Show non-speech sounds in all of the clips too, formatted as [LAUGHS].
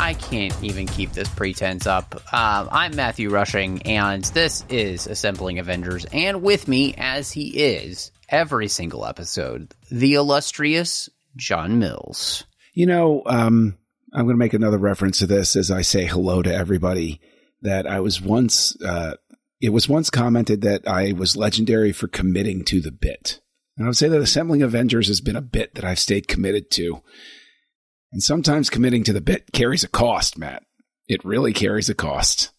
I can't even keep this pretense up. Um, I'm Matthew Rushing, and this is Assembling Avengers. And with me, as he is every single episode, the illustrious John Mills. You know, um, I'm going to make another reference to this as I say hello to everybody. That I was once, uh, it was once commented that I was legendary for committing to the bit. And I would say that Assembling Avengers has been a bit that I've stayed committed to. And sometimes committing to the bit carries a cost, Matt. It really carries a cost.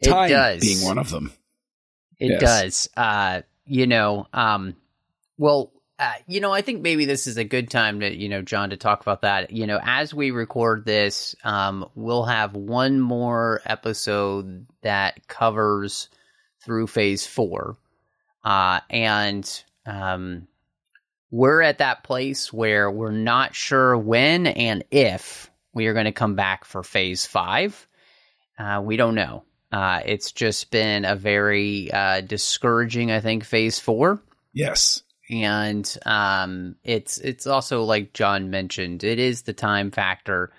It Time does. being one of them. It Yes. does. Uh, you know, um, well, uh, you know, I think maybe this is a good time to, you know, John, to talk about that. You know, as we record this, um, we'll have one more episode that covers through phase four. Uh, and, um, we're at that place where we're not sure when and if we are going to come back for phase five. Uh, we don't know. Uh, it's just been a very uh, discouraging, I think, phase four, Yes. and um, it's it's also like John mentioned, it is the time factor,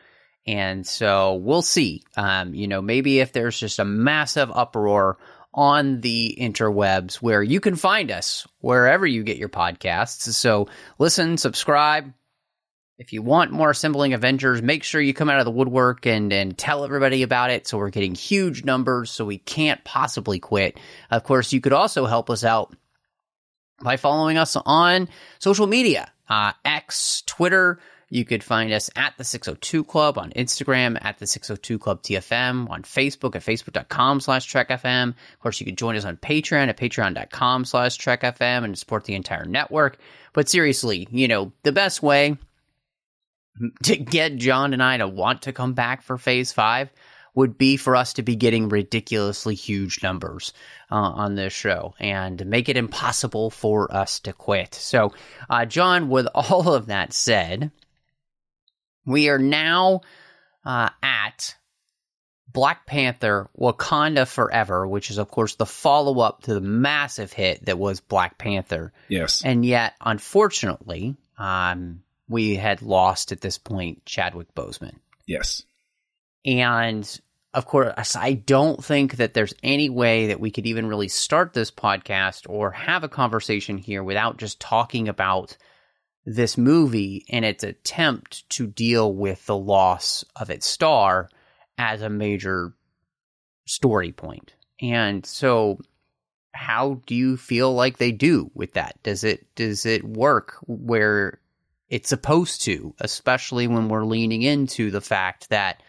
and so we'll see. Um, you know, maybe if there's just a massive uproar on the interwebs where you can find us wherever you get your podcasts. So listen, subscribe, if you want more assembling Avengers, make sure you come out of the woodwork and and tell everybody about it. So we're getting huge numbers, so we can't possibly quit. Of course, you could also help us out by following us on social media, uh, X, Twitter. You could find us at the 602 Club on Instagram, at the 602 Club TFM, on Facebook at facebook.com slash TrekFM. Of course, you could join us on Patreon at patreon.com slash TrekFM and support the entire network. But seriously, you know, the best way to get John and I to want to come back for phase five would be for us to be getting ridiculously huge numbers uh, on this show and make it impossible for us to quit. So, uh, John, with all of that said, we are now uh, at Black Panther Wakanda Forever, which is, of course, the follow up to the massive hit that was Black Panther. Yes. And yet, unfortunately, um, we had lost at this point Chadwick Boseman. Yes. And of course, I don't think that there's any way that we could even really start this podcast or have a conversation here without just talking about this movie and its attempt to deal with the loss of its star as a major story point. And so how do you feel like they do with that? Does it does it work where it's supposed to, especially when we're leaning into the fact that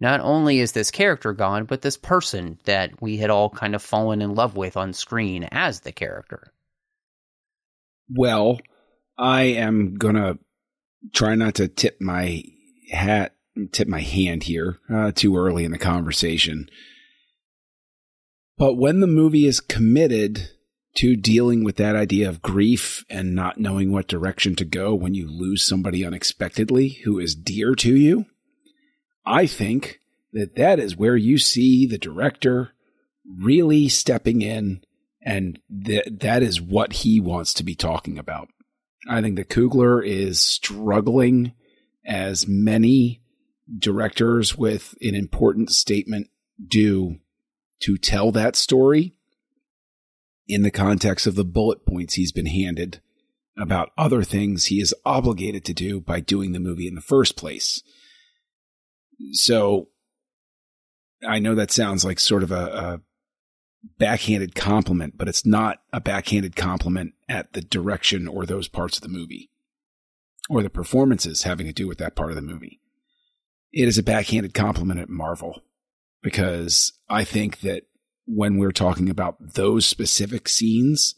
not only is this character gone, but this person that we had all kind of fallen in love with on screen as the character. Well, I am gonna try not to tip my hat, tip my hand here uh, too early in the conversation. But when the movie is committed to dealing with that idea of grief and not knowing what direction to go when you lose somebody unexpectedly who is dear to you, I think that that is where you see the director really stepping in and th- that is what he wants to be talking about. I think that Coogler is struggling as many directors with an important statement do to tell that story in the context of the bullet points he's been handed about other things he is obligated to do by doing the movie in the first place. So I know that sounds like sort of a, a backhanded compliment, but it's not a backhanded compliment at the direction or those parts of the movie or the performances having to do with that part of the movie. It is a backhanded compliment at Marvel because I think that when we're talking about those specific scenes,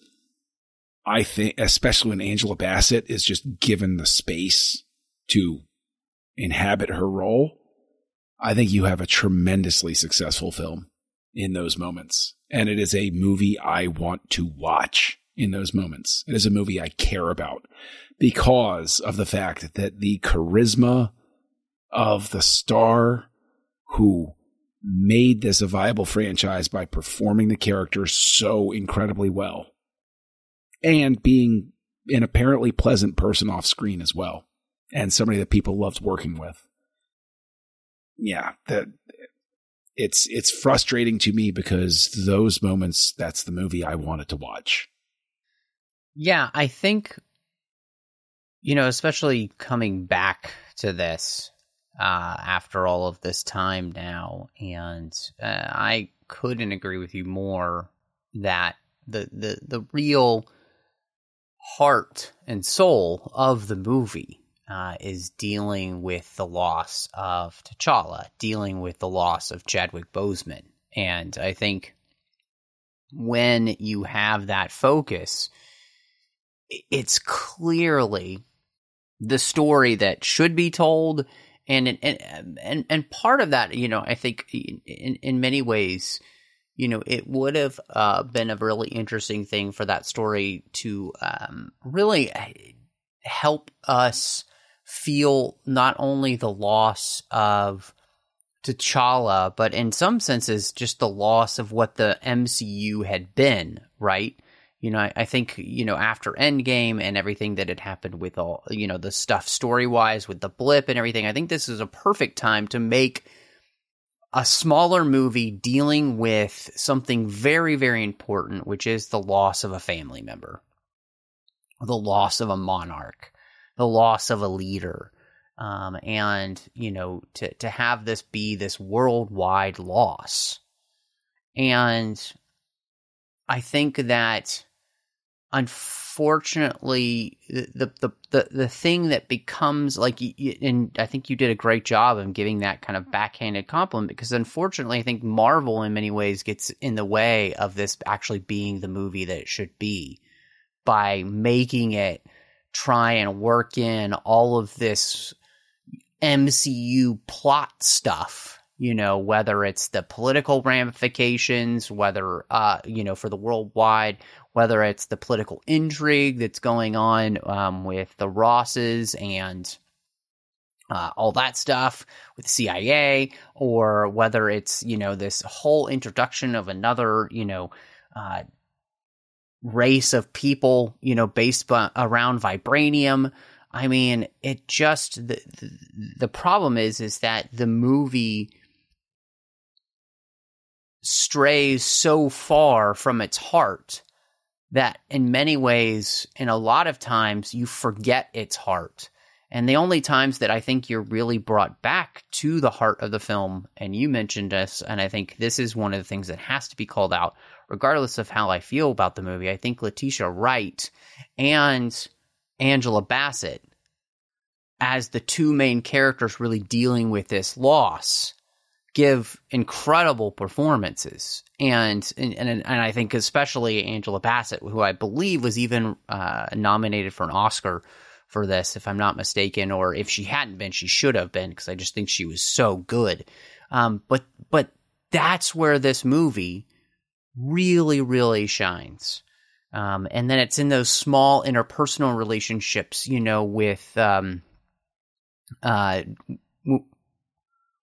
I think, especially when Angela Bassett is just given the space to inhabit her role, I think you have a tremendously successful film in those moments. And it is a movie I want to watch in those moments. It is a movie I care about because of the fact that the charisma of the star who made this a viable franchise by performing the character so incredibly well and being an apparently pleasant person off screen as well and somebody that people loved working with yeah, that it's it's frustrating to me because those moments that's the movie I wanted to watch. Yeah, I think you know, especially coming back to this uh, after all of this time now, and uh, I couldn't agree with you more that the the the real heart and soul of the movie uh, is dealing with the loss of T'Challa, dealing with the loss of Chadwick Boseman. And I think when you have that focus, it's clearly the story that should be told. And, and, and, and part of that, you know, I think in, in many ways, you know, it would have uh, been a really interesting thing for that story to um, really help us feel not only the loss of T'Challa, but in some senses, just the loss of what the MCU had been, right? You know, I, I think, you know, after Endgame and everything that had happened with all, you know, the stuff story wise with the blip and everything, I think this is a perfect time to make a smaller movie dealing with something very, very important, which is the loss of a family member, the loss of a monarch the loss of a leader. Um, and you know to to have this be this worldwide loss, and I think that unfortunately the the the, the thing that becomes like and I think you did a great job of giving that kind of backhanded compliment because unfortunately I think Marvel in many ways gets in the way of this actually being the movie that it should be by making it try and work in all of this MCU plot stuff, you know, whether it's the political ramifications, whether, uh, you know, for the worldwide, whether it's the political intrigue that's going on um, with the Rosses and uh, all that stuff with CIA, or whether it's, you know, this whole introduction of another, you know, uh, race of people, you know, based around vibranium. I mean, it just the, the, the problem is is that the movie strays so far from its heart that in many ways and a lot of times you forget its heart. And the only times that I think you're really brought back to the heart of the film, and you mentioned this, and I think this is one of the things that has to be called out, regardless of how I feel about the movie, I think Letitia Wright and Angela Bassett, as the two main characters really dealing with this loss, give incredible performances. And, and, and I think especially Angela Bassett, who I believe was even uh, nominated for an Oscar for this, if I'm not mistaken, or if she hadn't been, she should have been, because I just think she was so good. Um, but but that's where this movie really, really shines. Um, and then it's in those small interpersonal relationships, you know, with um, uh,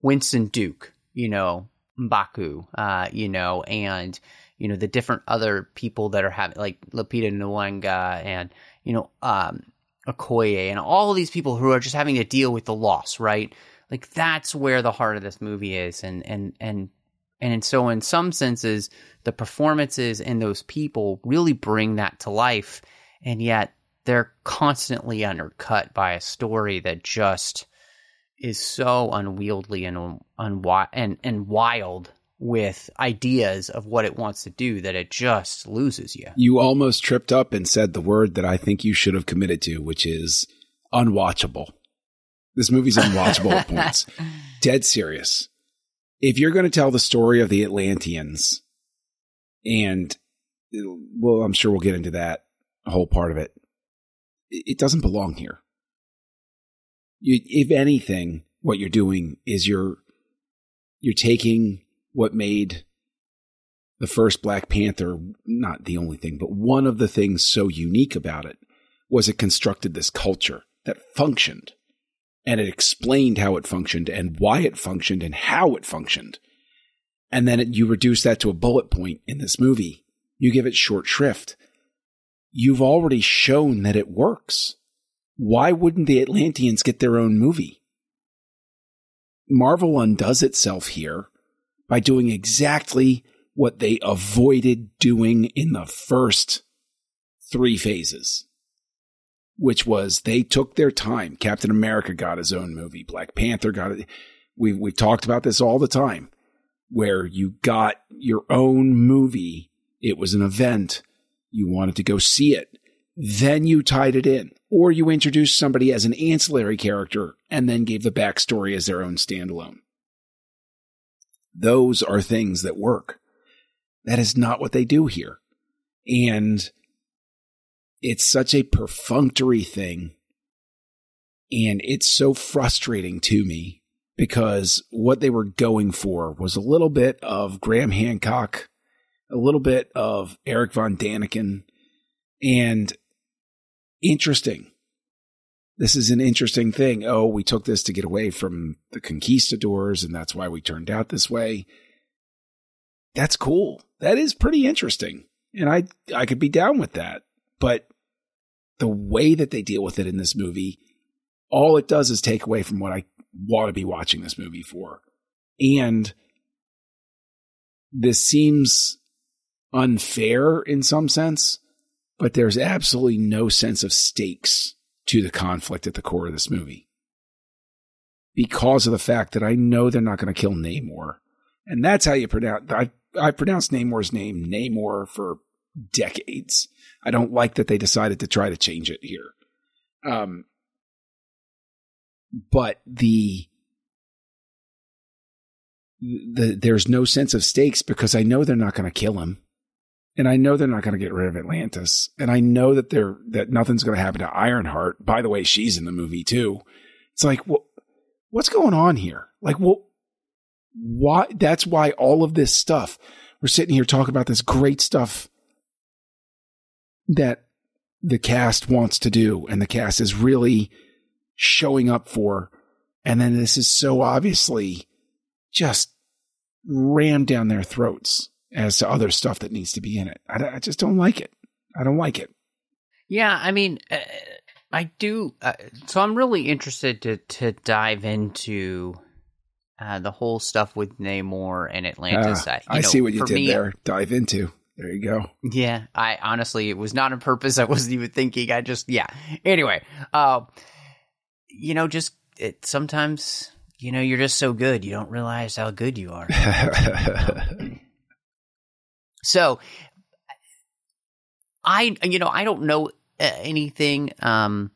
Winston Duke, you know, Mbaku, uh, you know, and you know the different other people that are having like Lupita Nyong'o and you know um, Okoye and all these people who are just having to deal with the loss, right? Like that's where the heart of this movie is, and and and and so in some senses, the performances and those people really bring that to life. And yet they're constantly undercut by a story that just is so unwieldy and unwi- and and wild with ideas of what it wants to do that it just loses you. You almost tripped up and said the word that I think you should have committed to, which is unwatchable. This movie's unwatchable at [LAUGHS] points. Dead serious. If you're going to tell the story of the Atlanteans and well, I'm sure we'll get into that whole part of it. It doesn't belong here. You, if anything, what you're doing is you're you're taking what made the first Black Panther, not the only thing, but one of the things so unique about it was it constructed this culture that functioned and it explained how it functioned and why it functioned and how it functioned. And then it, you reduce that to a bullet point in this movie. You give it short shrift. You've already shown that it works. Why wouldn't the Atlanteans get their own movie? Marvel undoes itself here by doing exactly what they avoided doing in the first three phases, which was they took their time. Captain America got his own movie. Black Panther got it. We, we've talked about this all the time where you got your own movie. It was an event. You wanted to go see it. Then you tied it in or you introduced somebody as an ancillary character and then gave the backstory as their own standalone. Those are things that work. That is not what they do here. And it's such a perfunctory thing. And it's so frustrating to me because what they were going for was a little bit of Graham Hancock, a little bit of Erich von Däniken, and interesting. This is an interesting thing. Oh, we took this to get away from the conquistadors, and that's why we turned out this way. That's cool. That is pretty interesting. And I I could be down with that. But the way that they deal with it in this movie, all it does is take away from what I want to be watching this movie for. And this seems unfair in some sense, but there's absolutely no sense of stakes to the conflict at the core of this movie. Because of the fact that I know they're not going to kill Namor. And that's how you pronounce I I pronounced Namor's name Namor for decades. I don't like that they decided to try to change it here. Um but the the there's no sense of stakes because I know they're not going to kill him. And I know they're not going to get rid of Atlantis. And I know that they're, that nothing's going to happen to Ironheart. By the way, she's in the movie too. It's like, what, what's going on here? Like, what, why, that's why all of this stuff, we're sitting here talking about this great stuff that the cast wants to do and the cast is really showing up for. And then this is so obviously just rammed down their throats as to other stuff that needs to be in it. I, I just don't like it. I don't like it. Yeah, I mean, uh, I do. Uh, so I'm really interested to to dive into uh, the whole stuff with Namor and Atlantis. Ah, I know, see what you did me, there. Dive into. There you go. Yeah, I honestly, it was not on purpose. [LAUGHS] I wasn't even thinking. I just, yeah. Anyway, uh, you know, just it sometimes, you know, you're just so good, you don't realize how good you are. [LAUGHS] So I, you know, I don't know uh, anything um,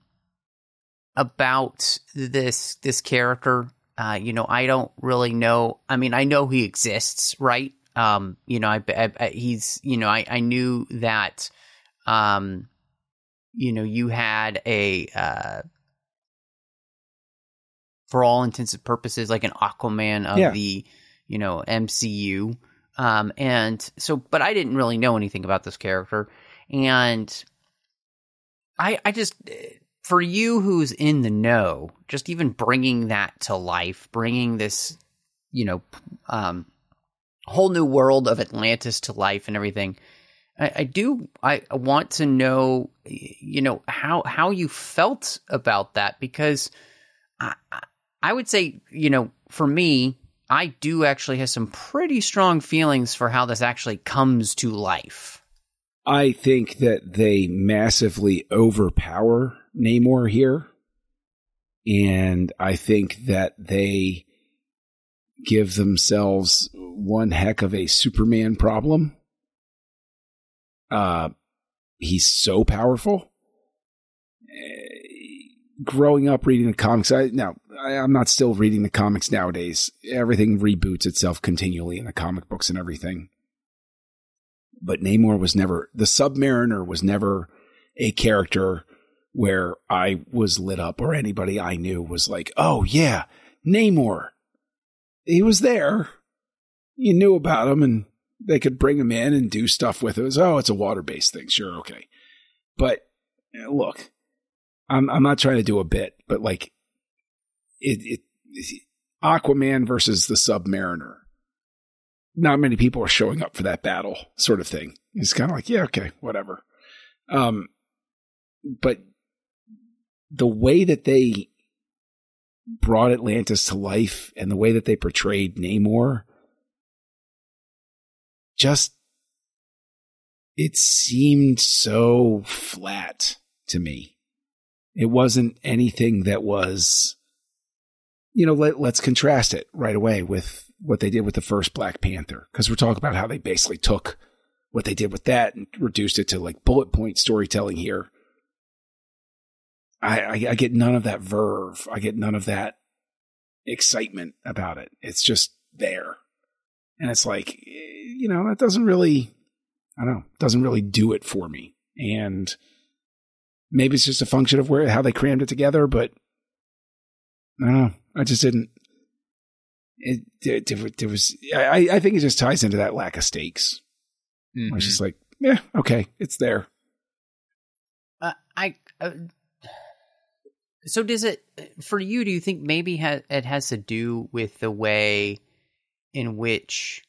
about this this character. Uh, you know, I don't really know. I mean, I know he exists, right? Um, you know, I, I, I he's, you know, I, I knew that, um, you know, you had a, uh, for all intents and purposes, like an Aquaman of yeah. the, you know, MCU. Um, and so, but I didn't really know anything about this character. And I, I just, for you who's in the know, just even bringing that to life, bringing this, you know, um, whole new world of Atlantis to life and everything. I, I do. I want to know, you know, how how you felt about that because I, I would say, you know, for me, I do actually have some pretty strong feelings for how this actually comes to life. I think that they massively overpower Namor here. And I think that they give themselves one heck of a Superman problem. Uh, he's so powerful. Growing up reading the comics, I now I, am not still reading the comics nowadays. Everything reboots itself continually in the comic books and everything. But Namor was never, the Submariner was never a character where I was lit up or anybody I knew was like, oh yeah, Namor. He was there. you knew about him and they could bring him in and do stuff with it. it was, oh, it's a water based thing. Sure. Okay. But look, I'm, I'm not trying to do a bit, but like it, it, Aquaman versus the Submariner. Not many people are showing up for that battle, sort of thing. It's kind of like, yeah, okay, whatever. Um, but the way that they brought Atlantis to life and the way that they portrayed Namor just it seemed so flat to me. It wasn't anything that was you know, let, let's contrast it right away with what they did with the first Black Panther because we're talking about how they basically took what they did with that and reduced it to like bullet point storytelling here. I, I, I get none of that verve. I get none of that excitement about it. It's just there. And it's like, you know, that doesn't really, I don't know, doesn't really do it for me. And maybe it's just a function of where, how they crammed it together, but I don't know. I just didn't, it, it, it, it was, I, I think it just ties into that lack of stakes. Mm-hmm. I was just like, yeah, okay, it's there. Uh, I, uh, so does it for you? Do you think maybe ha- it has to do with the way in which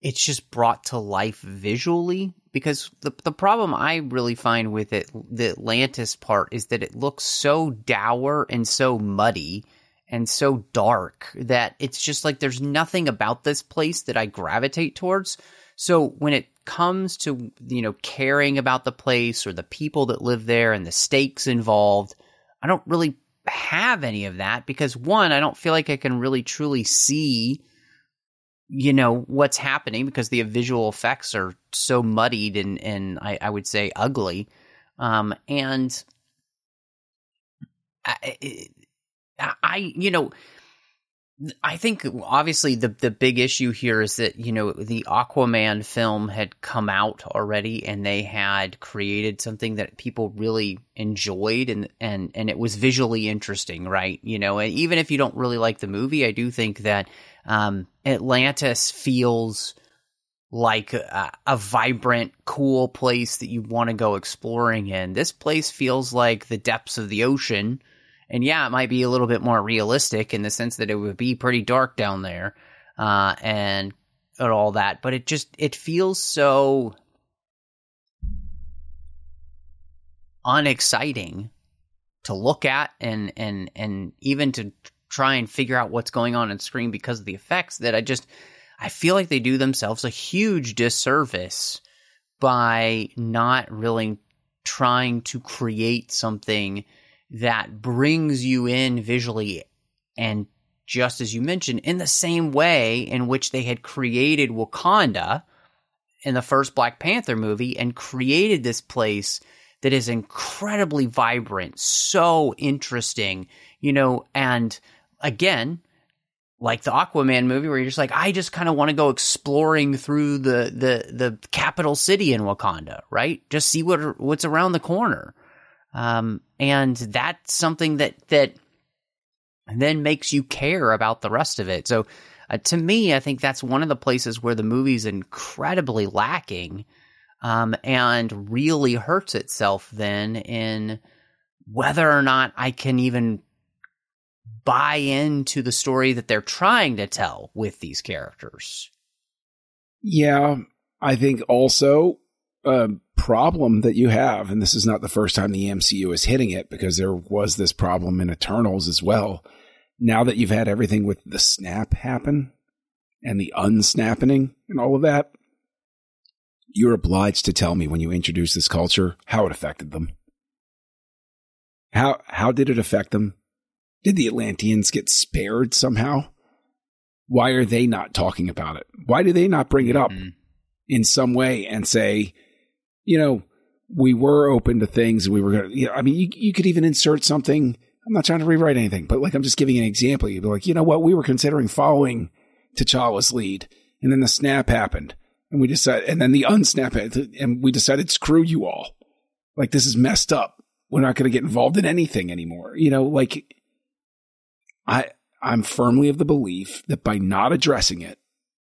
it's just brought to life visually? Because the the problem I really find with it, the Atlantis part, is that it looks so dour and so muddy and so dark that it's just like there's nothing about this place that I gravitate towards. So when it comes to you know caring about the place or the people that live there and the stakes involved I don't really have any of that because one, I don't feel like I can really truly see you know what's happening because the visual effects are so muddied and and I, I would say ugly um and I, I you know I think obviously the the big issue here is that you know the Aquaman film had come out already and they had created something that people really enjoyed and and and it was visually interesting, right? You know, and even if you don't really like the movie, I do think that um, Atlantis feels like a, a vibrant, cool place that you want to go exploring in. This place feels like the depths of the ocean and yeah, it might be a little bit more realistic in the sense that it would be pretty dark down there, uh, and and all that. But it just it feels so unexciting to look at and and and even to try and figure out what's going on in screen because of the effects that I just I feel like they do themselves a huge disservice by not really trying to create something that brings you in visually and just as you mentioned, in the same way in which they had created Wakanda in the first Black Panther movie and created this place that is incredibly vibrant, so interesting, you know, and again, like the Aquaman movie where you're just like, I just kind of want to go exploring through the, the, the capital city in Wakanda, right? Just see what, what's around the corner. Um, and that's something that, that then makes you care about the rest of it. So, uh, to me, I think that's one of the places where the movie's incredibly lacking, um, and really hurts itself then in whether or not I can even buy into the story that they're trying to tell with these characters. Yeah, I think also a problem that you have, and this is not the first time the MCU is hitting it because there was this problem in Eternals as well. Now that you've had everything with the snap happen and the unsnapping and all of that, you're obliged to tell me when you introduce this culture how it affected them. How how did it affect them? Did the Atlanteans get spared somehow? Why are they not talking about it? Why do they not bring it up mm-hmm. in some way and say, you know, we were open to things. We were going to, you know, I mean, you, you could even insert something. I'm not trying to rewrite anything, but like, I'm just giving an example. You'd be like, you know what? We were considering following T'Challa's lead and then the snap happened and we decided, and then the unsnap and we decided, screw you all. Like, this is messed up. We're not going to get involved in anything anymore. You know, like I, I'm firmly of the belief that by not addressing it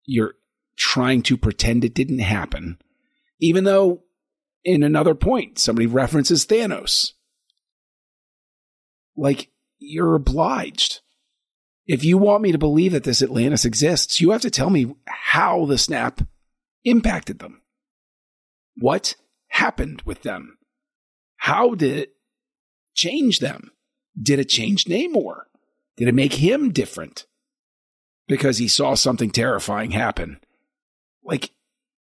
You're trying to pretend it didn't happen, even though in another point somebody references Thanos. Like, you're obliged. If you want me to believe that this Atlantis exists, you have to tell me how the snap impacted them. What happened with them? How did it change them? Did it change Namor? Did it make him different? Because he saw something terrifying happen. Like,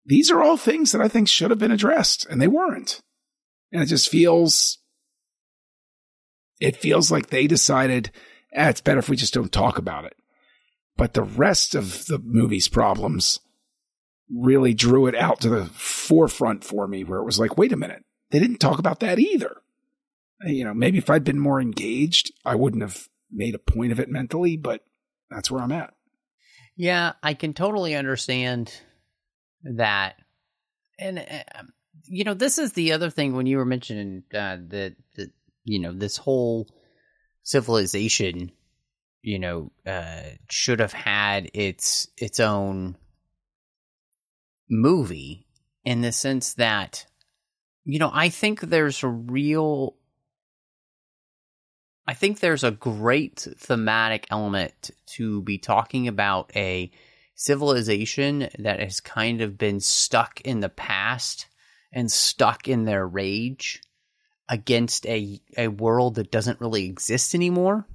these are all things that I think should have been addressed, and they weren't. And it just feels it feels like they decided eh, it's better if we just don't talk about it. But the rest of the movie's problems really drew it out to the forefront for me, where it was like, wait a minute, they didn't talk about that either. You know, maybe if I'd been more engaged, I wouldn't have made a point of it mentally, but that's where I'm at. Yeah, I can totally understand that. And, uh, you know, this is the other thing when you were mentioning uh, the, the you know this whole civilization you know uh should have had its its own movie in the sense that you know i think there's a real i think there's a great thematic element to be talking about a civilization that has kind of been stuck in the past and stuck in their rage against a a world that doesn't really exist anymore.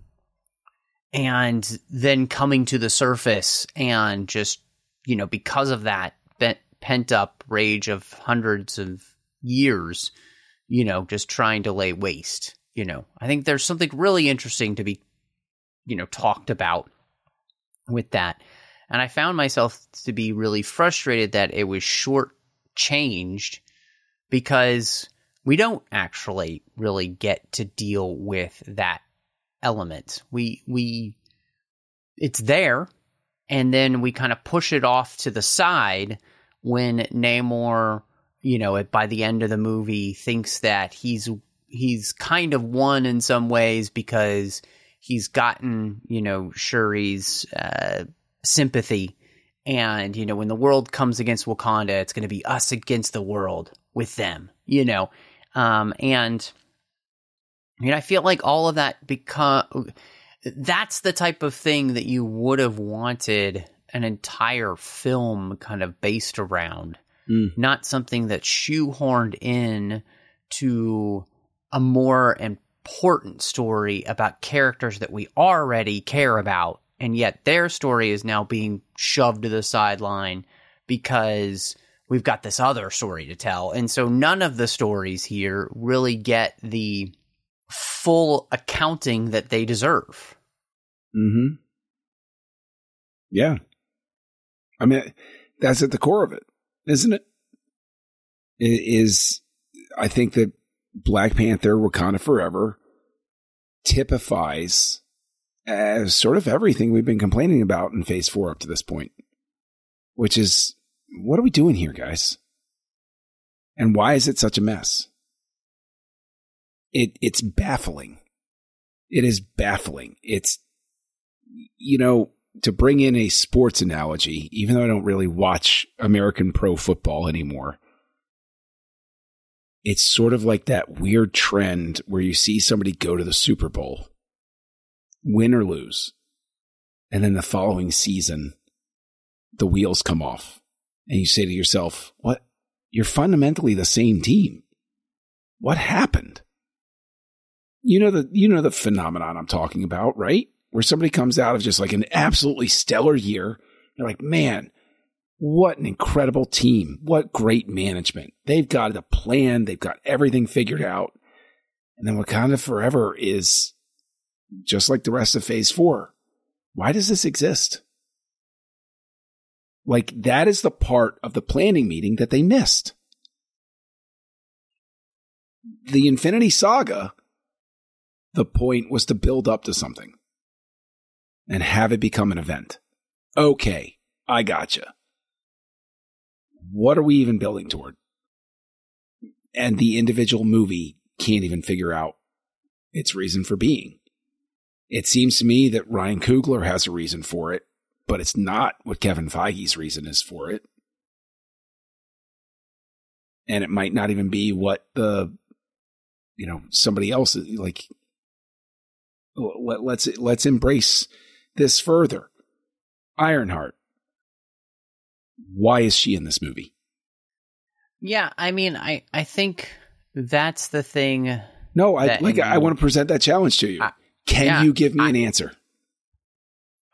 And then coming to the surface and just you know because of that pent up rage of hundreds of years you know just trying to lay waste you know i think there's something really interesting to be you know talked about with that and i found myself to be really frustrated that it was short changed because we don't actually really get to deal with that element. We we it's there and then we kind of push it off to the side when Namor, you know, by the end of the movie thinks that he's he's kind of won in some ways because he's gotten, you know, Shuri's uh, sympathy and you know when the world comes against Wakanda it's going to be us against the world with them, you know. Um, and I mean, I feel like all of that become that's the type of thing that you would have wanted an entire film kind of based around, mm. not something that's shoehorned in to a more important story about characters that we already care about, and yet their story is now being shoved to the sideline because we've got this other story to tell. And so none of the stories here really get the full accounting that they deserve. Mhm. Yeah. I mean that's at the core of it, isn't it? It is I think that Black Panther Wakanda Forever typifies as sort of everything we've been complaining about in phase 4 up to this point, which is what are we doing here, guys? And why is it such a mess? It it's baffling. It is baffling. It's you know, to bring in a sports analogy, even though I don't really watch American pro football anymore, it's sort of like that weird trend where you see somebody go to the Super Bowl, win or lose, and then the following season, the wheels come off and you say to yourself, what? You're fundamentally the same team. What happened? You know the, you know the phenomenon I'm talking about, right? Where somebody comes out of just like an absolutely stellar year. They're like, man, what an incredible team. What great management. They've got a plan. They've got everything figured out. And then Wakanda Forever is just like the rest of phase four. Why does this exist? Like that is the part of the planning meeting that they missed. The Infinity Saga, the point was to build up to something and have it become an event. Okay, I gotcha. What are we even building toward? And the individual movie can't even figure out its reason for being. It seems to me that Ryan Coogler has a reason for it but it's not what Kevin Feige's reason is for it. And it might not even be what the, you know, somebody else like. Let, let's let's embrace this further. Ironheart. Why is she in this movie? Yeah, I mean, I I think that's the thing. No, I like. I want to present that challenge to you. I, Can yeah, you give me I, an answer?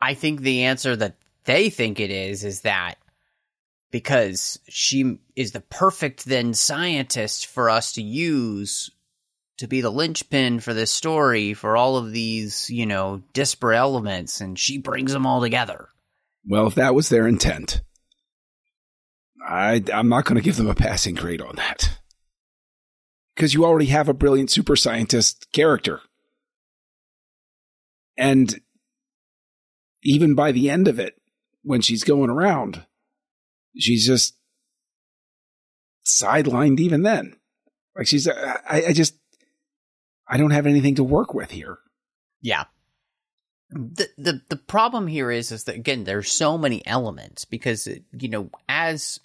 I think the answer that they think it is is that because she is the perfect then scientist for us to use to be the linchpin for this story for all of these, you know, disparate elements and she brings them all together. Well, if that was their intent, I, I'm not going to give them a passing grade on that. Because you already have a brilliant super scientist character. And even by the end of it, when she's going around, she's just sidelined even then. Like she's, I, I just, I don't have anything to work with here. Yeah. The, the the problem here is is that again there's so many elements because you know as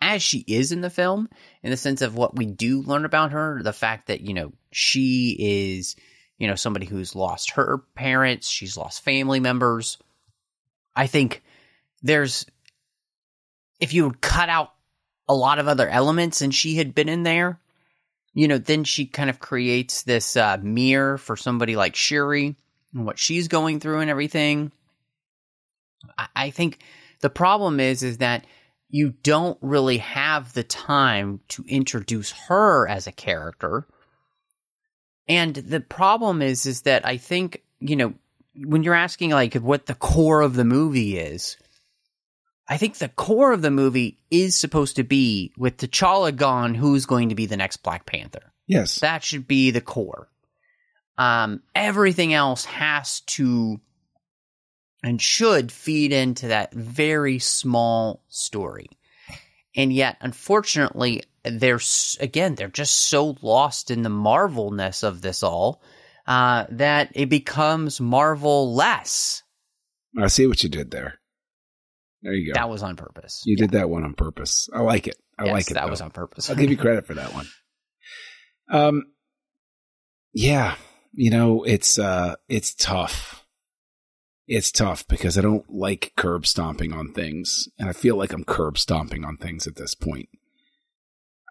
as she is in the film, in the sense of what we do learn about her, the fact that, you know, she is, you know, somebody who's lost her parents, she's lost family members. I think there's, if you would cut out a lot of other elements and she had been in there, you know, then she kind of creates this uh, mirror for somebody like Shuri and what she's going through and everything. I, I think the problem is, is that you don't really have the time to introduce her as a character. And the problem is, is that I think, you know, when you're asking like what the core of the movie is, I think the core of the movie is supposed to be with T'Challa gone, who's going to be the next Black Panther. Yes. That should be the core. Um, everything else has to and should feed into that very small story. And yet, unfortunately, they're again, they're just so lost in the marvelness of this all uh, that it becomes Marvel less. I see what you did there. There you go. That was on purpose. You yeah. did that one on purpose. I like it. I yes, like it. That though. was on purpose. I'll give you [LAUGHS] credit for that one. Um, yeah, you know it's uh it's tough it's tough because I don't like curb stomping on things, and I feel like I'm curb stomping on things at this point.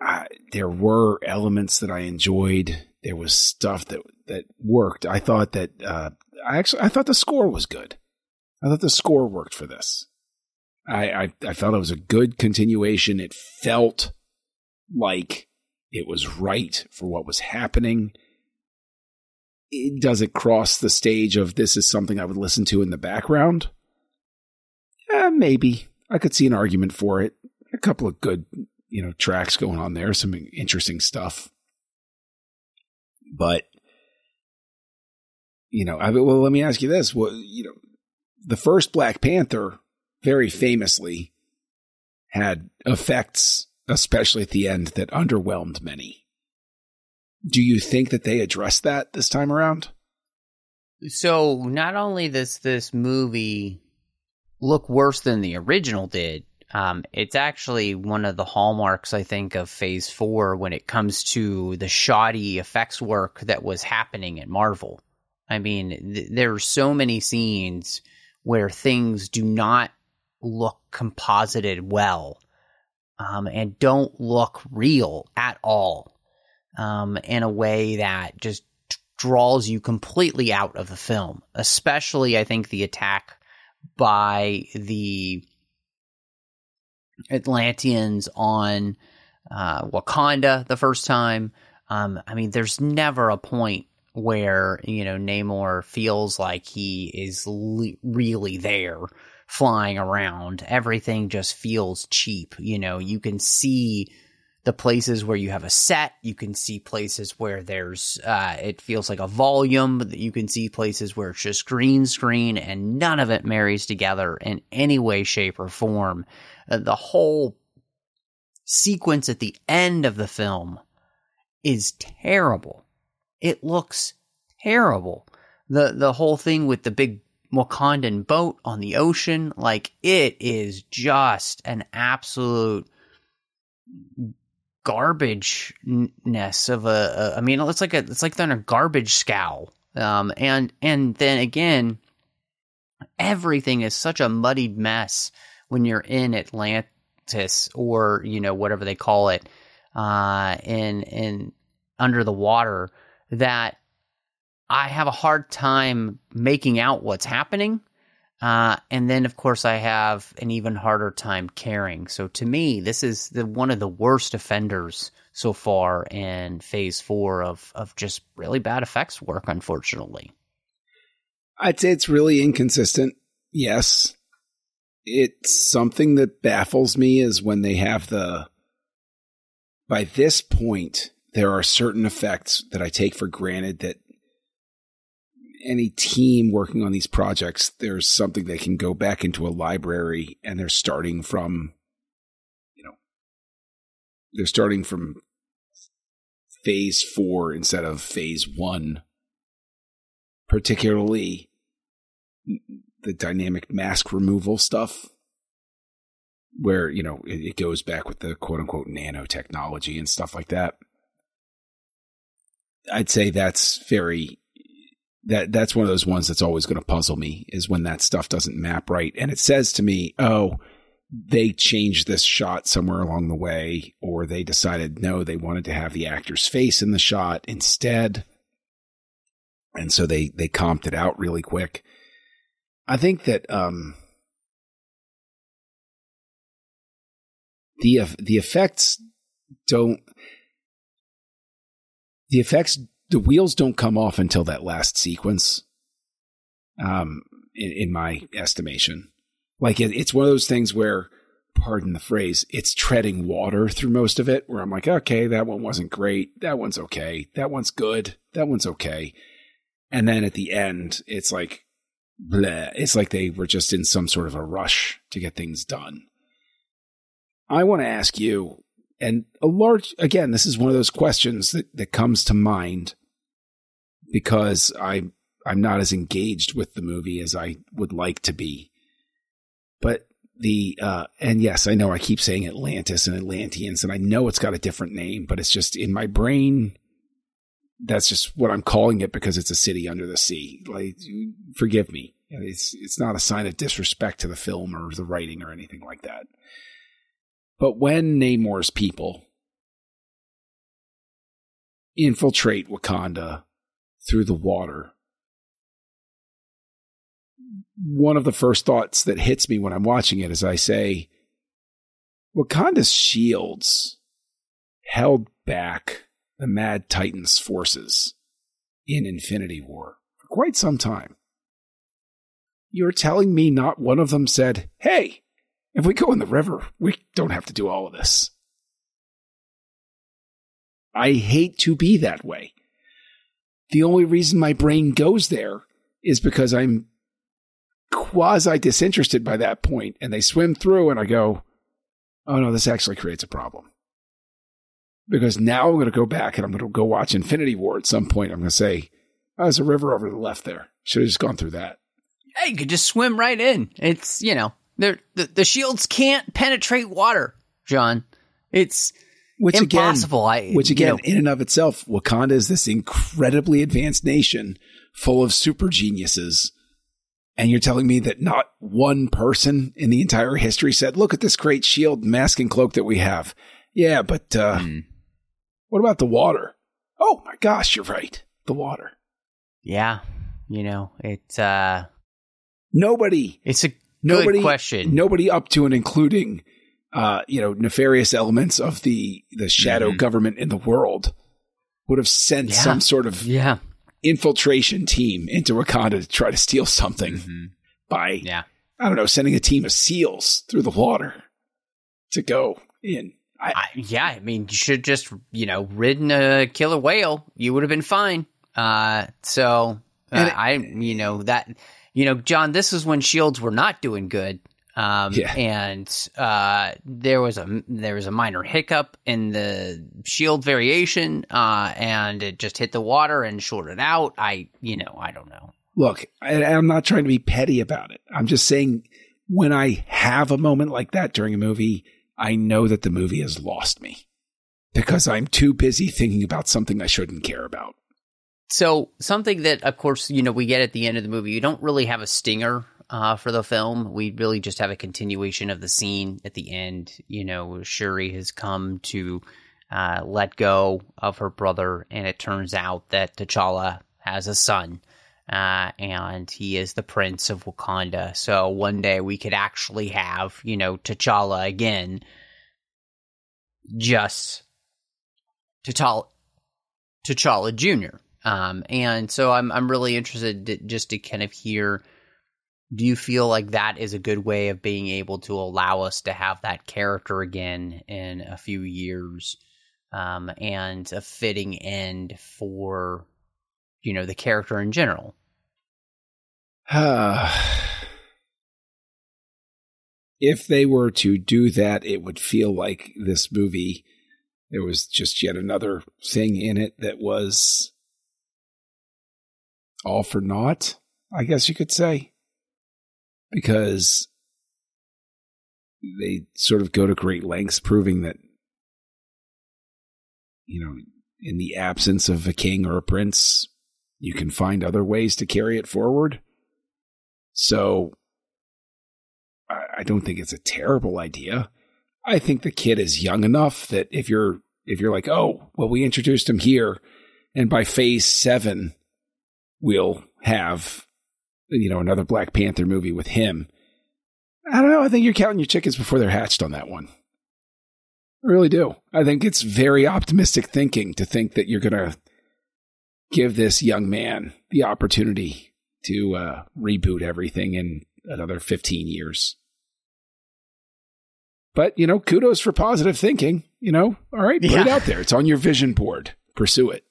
I, there were elements that I enjoyed. There was stuff that that worked. I thought that uh, I actually I thought the score was good. I thought the score worked for this. I, I I felt it was a good continuation. It felt like it was right for what was happening does it cross the stage of this is something I would listen to in the background? Eh, maybe. I could see an argument for it. A couple of good, you know, tracks going on there, some interesting stuff. But, you know, I, well, let me ask you this. Well, you know, the first Black Panther very famously had effects, especially at the end, that underwhelmed many. Do you think that they addressed that this time around? So not only does this movie look worse than the original did, um, it's actually one of the hallmarks, I think, of Phase Four when it comes to the shoddy effects work that was happening at Marvel. I mean, th- there are so many scenes where things do not look composited well um, and don't look real at all um, in a way that just draws you completely out of the film. Especially, I think, the attack by the Atlanteans on uh, Wakanda the first time. Um, I mean, there's never a point where you know Namor feels like he is le- really there flying around. Everything just feels cheap. You know, you can see the places where you have a set. You can see places where there's, uh, it feels like a volume. You can see places where it's just green screen and none of it marries together in any way, shape, or form. Uh, the whole sequence at the end of the film is terrible. It looks terrible. The, the whole thing with the big Wakandan boat on the ocean. Like it is just an absolute garbageness of a, a. I mean, it's like a it's like they're in a garbage scow. Um, and and then again, everything is such a muddied mess when you're in Atlantis or you know whatever they call it, uh, in in under the water that I have a hard time making out what's happening. Uh, and then, of course, I have an even harder time caring. So, to me, this is the, one of the worst offenders so far in Phase Four of of just really bad effects work. Unfortunately, I'd say it's really inconsistent. Yes, it's something that baffles me is when they have the. By this point, there are certain effects that I take for granted that any team working on these projects, there's something they can go back into a library and they're starting from, you know, they're starting from phase four instead of phase one. Particularly the dynamic mask removal stuff, where, you know, it, it goes back with the quote unquote nanotechnology and stuff like that. I'd say that's very that that's one of those ones that's always going to puzzle me is when that stuff doesn't map right. And it says to me oh they changed this shot somewhere along the way or they decided no they wanted to have the actor's face in the shot instead. And so they they comped it out really quick. I think that um the the effects don't the effects the wheels don't come off until that last sequence. Um, in, in my estimation, like it, it's one of those things where, pardon the phrase, it's treading water through most of it. Where I'm like, okay, that one wasn't great. That one's okay. That one's good. That one's okay. And then at the end, it's like, bleh. It's like they were just in some sort of a rush to get things done. I want to ask you, and a large again this is one of those questions that that comes to mind because i i'm not as engaged with the movie as i would like to be. But the uh and yes i know i keep saying atlantis and atlanteans and i know it's got a different name but it's just in my brain that's just what i'm calling it because it's a city under the sea. Like forgive me. It's it's not a sign of disrespect to the film or the writing or anything like that but when Namor's people infiltrate Wakanda through the water, one of the first thoughts that hits me when I'm watching it is I say, Wakanda's shields held back the Mad Titans' forces in Infinity War for quite some time. You're telling me not one of them said, Hey, if we go in the river, we don't have to do all of this. I hate to be that way. The only reason my brain goes there is because I'm quasi disinterested by that point and they swim through and I go, oh no, this actually creates a problem. Because now I'm going to go back and I'm going to go watch Infinity War at some point. I'm going to say, oh, there's a river over to the left there. Should have just gone through that. Hey, you could just swim right in. It's, you know, they're, the, the shields can't penetrate water, John. It's which impossible. Again, I, which again, you know, in and of itself, Wakanda is this incredibly advanced nation full of super geniuses. And you're telling me that not one person in the entire history said, look at this great shield, mask, and cloak that we have. Yeah, but uh, mm. what about the water? Oh my gosh, you're right. The water. Yeah. You know, it's uh nobody. It's a nobody, question. Nobody up to and including, uh, you know, nefarious elements of the the shadow mm-hmm. government in the world would have sent yeah. some sort of yeah infiltration team into Wakanda to try to steal something mm-hmm. by yeah I don't know sending a team of seals through the water to go in. I, I, yeah, I mean, you should just you know ridden a killer whale. You would have been fine. Uh, so uh, it, I, you know that you know, John, this is when Shields were not doing good. Um, yeah. and uh, there was a there was a minor hiccup in the shield variation, uh, and it just hit the water and shorted out. I, you know, I don't know. look, I, I'm not trying to be petty about it. I'm just saying when I have a moment like that during a movie, I know that the movie has lost me because I'm too busy thinking about something I shouldn't care about. So something that, of course, you know, we get at the end of the movie, you don't really have a stinger uh, for the film. We really just have a continuation of the scene at the end. You know, Shuri has come to uh, let go of her brother, and it turns out that T'Challa has a son. Uh, and he is the prince of Wakanda. So one day we could actually have, you know, T'Challa again, just T'Challa, T'Challa Jr. Um, and so I'm I'm really interested to, just to kind of hear. Do you feel like that is a good way of being able to allow us to have that character again in a few years, um, and a fitting end for, you know, the character in general? [SIGHS] if they were to do that, it would feel like this movie. There was just yet another thing in it that was all for naught, I guess you could say, because they sort of go to great lengths proving that, you know, in the absence of a king or a prince, you can find other ways to carry it forward. So I don't think it's a terrible idea. I think the kid is young enough that if you're if you're like, oh, well, we introduced him here, and by phase seven, we'll have, you know, another Black Panther movie with him. I don't know. I think you're counting your chickens before they're hatched on that one. I really do. I think it's very optimistic thinking to think that you're going to give this young man the opportunity to uh, reboot everything in another 15 years. But, you know, kudos for positive thinking. You know, all right, put yeah. it out there. It's on your vision board. Pursue it.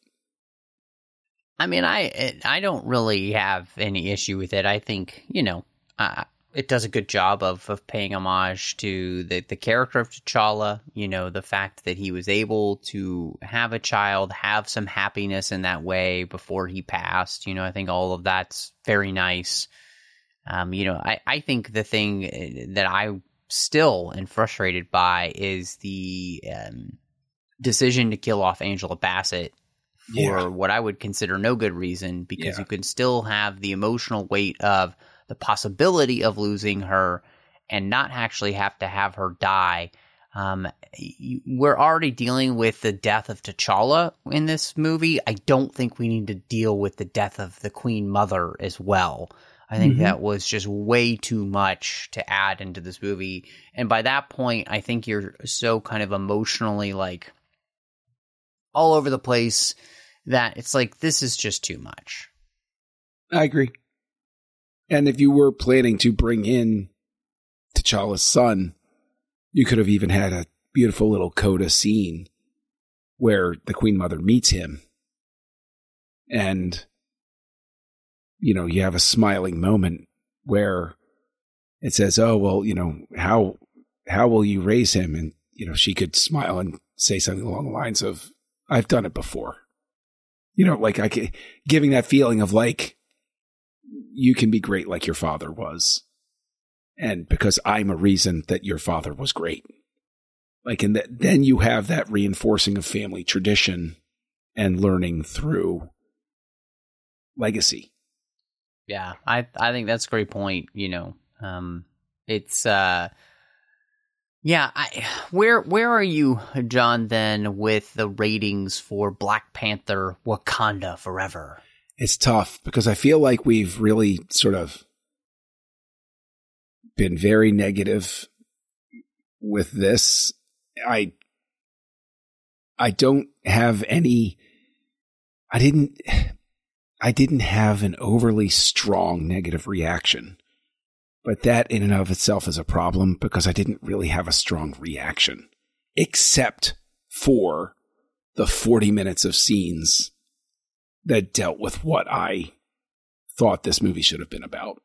I mean, I I don't really have any issue with it. I think you know uh, it does a good job of of paying homage to the the character of T'Challa. You know, the fact that he was able to have a child, have some happiness in that way before he passed. You know, I think all of that's very nice. Um, you know, I I think the thing uh, that I still am frustrated by is the um, decision to kill off Angela Bassett for yeah. what I would consider no good reason because yeah. you can still have the emotional weight of the possibility of losing her and not actually have to have her die. Um, we're already dealing with the death of T'Challa in this movie. I don't think we need to deal with the death of the Queen Mother as well. I think mm-hmm. that was just way too much to add into this movie. And by that point, I think you're so kind of emotionally like all over the place that it's like this is just too much. I agree. And if you were planning to bring in T'Challa's son, you could have even had a beautiful little coda scene where the Queen Mother meets him. And, you know, you have a smiling moment where it says, Oh, well, you know, how, how will you raise him? And, you know, she could smile and say something along the lines of, I've done it before you know, like I can, giving that feeling of like you can be great like your father was. And because I'm a reason that your father was great. Like, and that, then you have that reinforcing of family tradition and learning through legacy. Yeah, I I think that's a great point. You know, um, it's uh, yeah, I, where where are you, John? Then with the ratings for Black Panther: Wakanda Forever. It's tough because I feel like we've really sort of been very negative with this. I I don't have any. I didn't. I didn't have an overly strong negative reaction but that in and of itself is a problem because I didn't really have a strong reaction, except for the 40 minutes of scenes that dealt with what I thought this movie should have been about.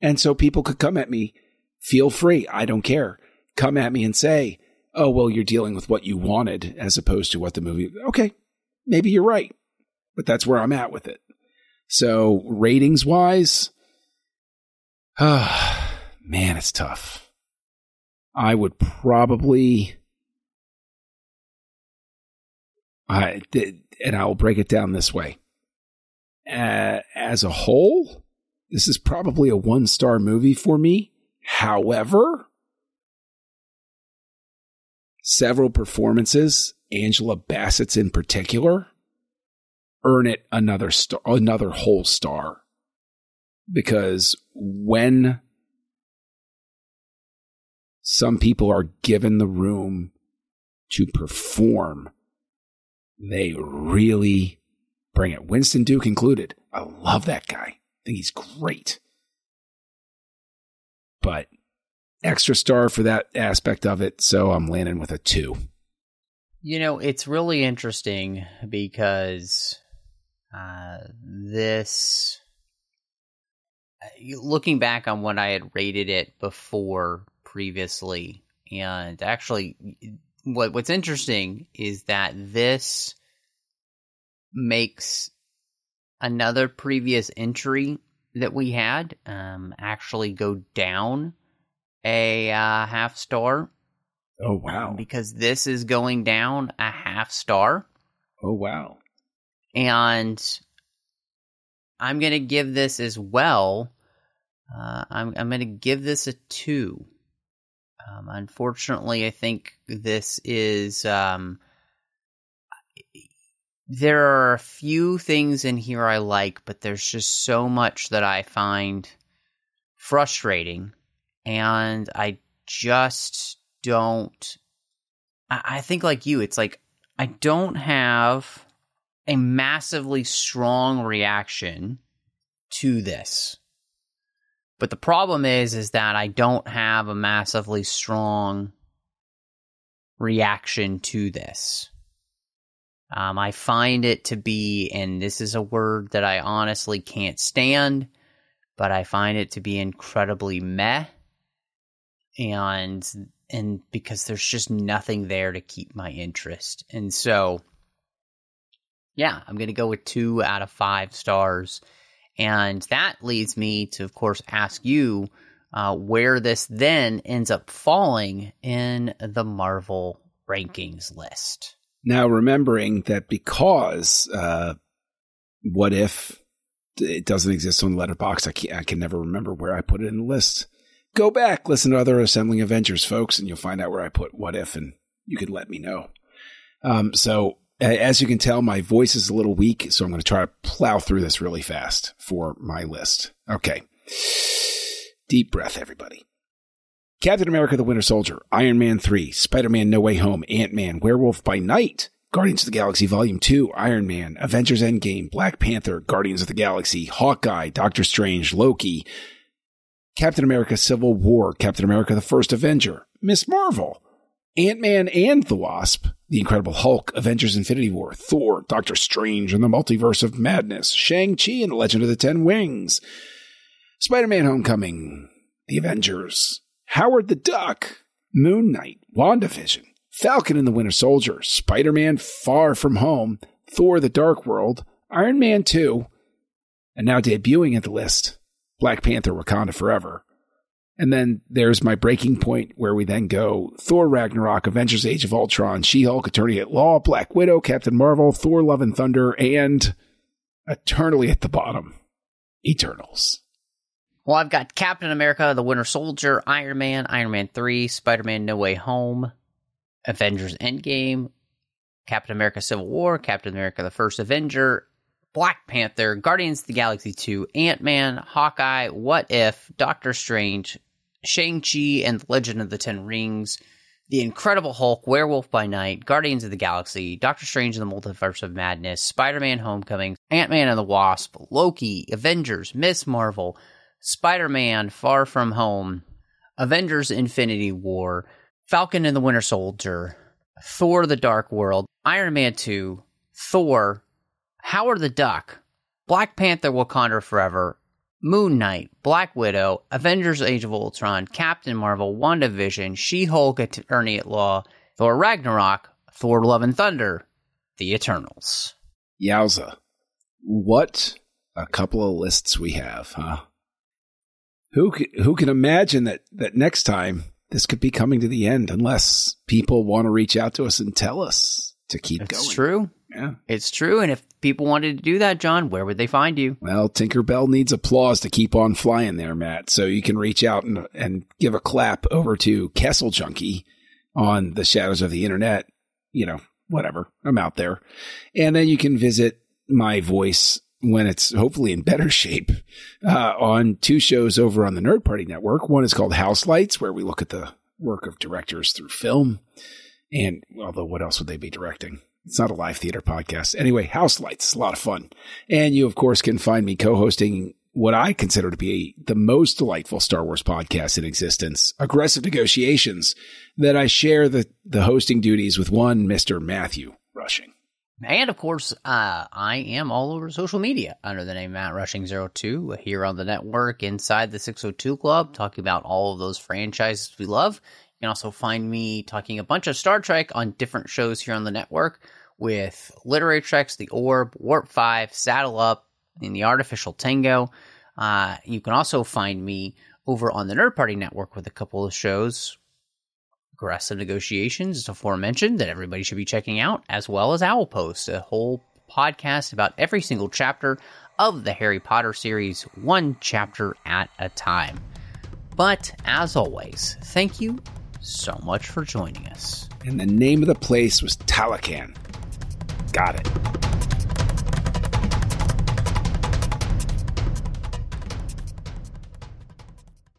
And so people could come at me, feel free, I don't care. Come at me and say, oh, well, you're dealing with what you wanted as opposed to what the movie. Okay, maybe you're right, but that's where I'm at with it. So ratings wise, [SIGHS] man, it's tough. I would probably, I and I will break it down this way. Uh, as a whole, this is probably a one star movie for me. However, several performances, Angela Bassett's in particular, earn it another star, another whole star. Because when some people are given the room to perform, they really bring it. Winston Duke included. I love that guy. I think he's great. But extra star for that aspect of it, so I'm landing with a two. You know, it's really interesting because uh, this, looking back on what I had rated it before previously, and actually, what what's interesting is that this makes another previous entry that we had um, actually go down a uh, half star. Oh wow! Because this is going down a half star. Oh wow! And I'm gonna give this as well. Uh, I'm I'm gonna give this a two. Um, unfortunately, I think this is. Um, there are a few things in here I like, but there's just so much that I find frustrating and I just don't. I think, like you, it's like I don't have a massively strong reaction to this. But the problem is, is that I don't have a massively strong reaction to this. Um, I find it to be, and this is a word that I honestly can't stand, but I find it to be incredibly meh and and because there's just nothing there to keep my interest. And so yeah, I'm going to go with 2 out of 5 stars. And that leads me to of course ask you uh, where this then ends up falling in the Marvel rankings list. Now, remembering that because uh, what if it doesn't exist on Letterboxd, I, can, I can never remember where I put it in the list go back, listen to other Assembling Avengers folks, and you'll find out where I put what if, and you can let me know. Um, so, as you can tell, my voice is a little weak, so I'm going to try to plow through this really fast for my list. Okay. Deep breath, everybody. Captain America the Winter Soldier, Iron Man 3, Spider Man No Way Home, Ant Man, Werewolf by Night, Guardians of the Galaxy Volume 2, Iron Man, Avengers Endgame, Black Panther, Guardians of the Galaxy, Hawkeye, Doctor Strange, Loki, Captain America Civil War, Captain America the First Avenger, Miss Marvel, Ant Man and the Wasp, The Incredible Hulk, Avengers Infinity War, Thor, Doctor Strange and the Multiverse of Madness, Shang-Chi and the Legend of the Ten Rings, Spider Man Homecoming, The Avengers, Howard the Duck, Moon Knight, WandaVision, Falcon and the Winter Soldier, Spider Man Far From Home, Thor the Dark World, Iron Man 2, and now debuting at the list, Black Panther Wakanda Forever. And then there's my breaking point where we then go Thor Ragnarok, Avengers Age of Ultron, She Hulk, Attorney at Law, Black Widow, Captain Marvel, Thor Love and Thunder, and eternally at the bottom, Eternals. Well, I've got Captain America, The Winter Soldier, Iron Man, Iron Man 3, Spider Man No Way Home, Avengers Endgame, Captain America Civil War, Captain America The First Avenger, Black Panther, Guardians of the Galaxy 2, Ant Man, Hawkeye, What If, Doctor Strange, Shang-Chi and the Legend of the Ten Rings, The Incredible Hulk, Werewolf by Night, Guardians of the Galaxy, Doctor Strange and the Multiverse of Madness, Spider Man Homecoming, Ant Man and the Wasp, Loki, Avengers, Miss Marvel, Spider Man Far From Home, Avengers Infinity War, Falcon and the Winter Soldier, Thor the Dark World, Iron Man 2, Thor, Howard the Duck, Black Panther Wakanda Forever, Moon Knight, Black Widow, Avengers Age of Ultron, Captain Marvel, WandaVision, She Hulk Attorney at Law, Thor Ragnarok, Thor Love and Thunder, The Eternals. Yowza. What a couple of lists we have, huh? Who who can imagine that that next time this could be coming to the end unless people want to reach out to us and tell us to keep it's going. It's true. Yeah. It's true. And if people wanted to do that, John, where would they find you? Well, Tinkerbell needs applause to keep on flying there, Matt. So you can reach out and, and give a clap over to Kessel Junkie on the Shadows of the Internet. You know, whatever. I'm out there. And then you can visit my voice when it's hopefully in better [LAUGHS] shape uh, on two shows over on the Nerd Party Network. One is called House Lights, where we look at the work of directors through film. And although what else would they be directing? It's not a live theater podcast. Anyway, House Lights a lot of fun. And you, of course, can find me co-hosting what I consider to be the most delightful Star Wars podcast in existence, Aggressive Negotiations, that I share the, the hosting duties with one Mr. Matthew Rushing. And of course, uh, I am all over social media under the name Matt Rushing 02 here on the network inside the 602 Club, talking about all of those franchises we love. You can also find me talking a bunch of Star Trek on different shows here on the network with Literary Treks, The Orb, Warp 5, Saddle Up, and The Artificial Tango. Uh, you can also find me over on the Nerd Party Network with a couple of shows. Aggressive Negotiations, as aforementioned, that everybody should be checking out, as well as Owl Post, a whole podcast about every single chapter of the Harry Potter series, one chapter at a time. But as always, thank you so much for joining us. And the name of the place was Talokan. Got it.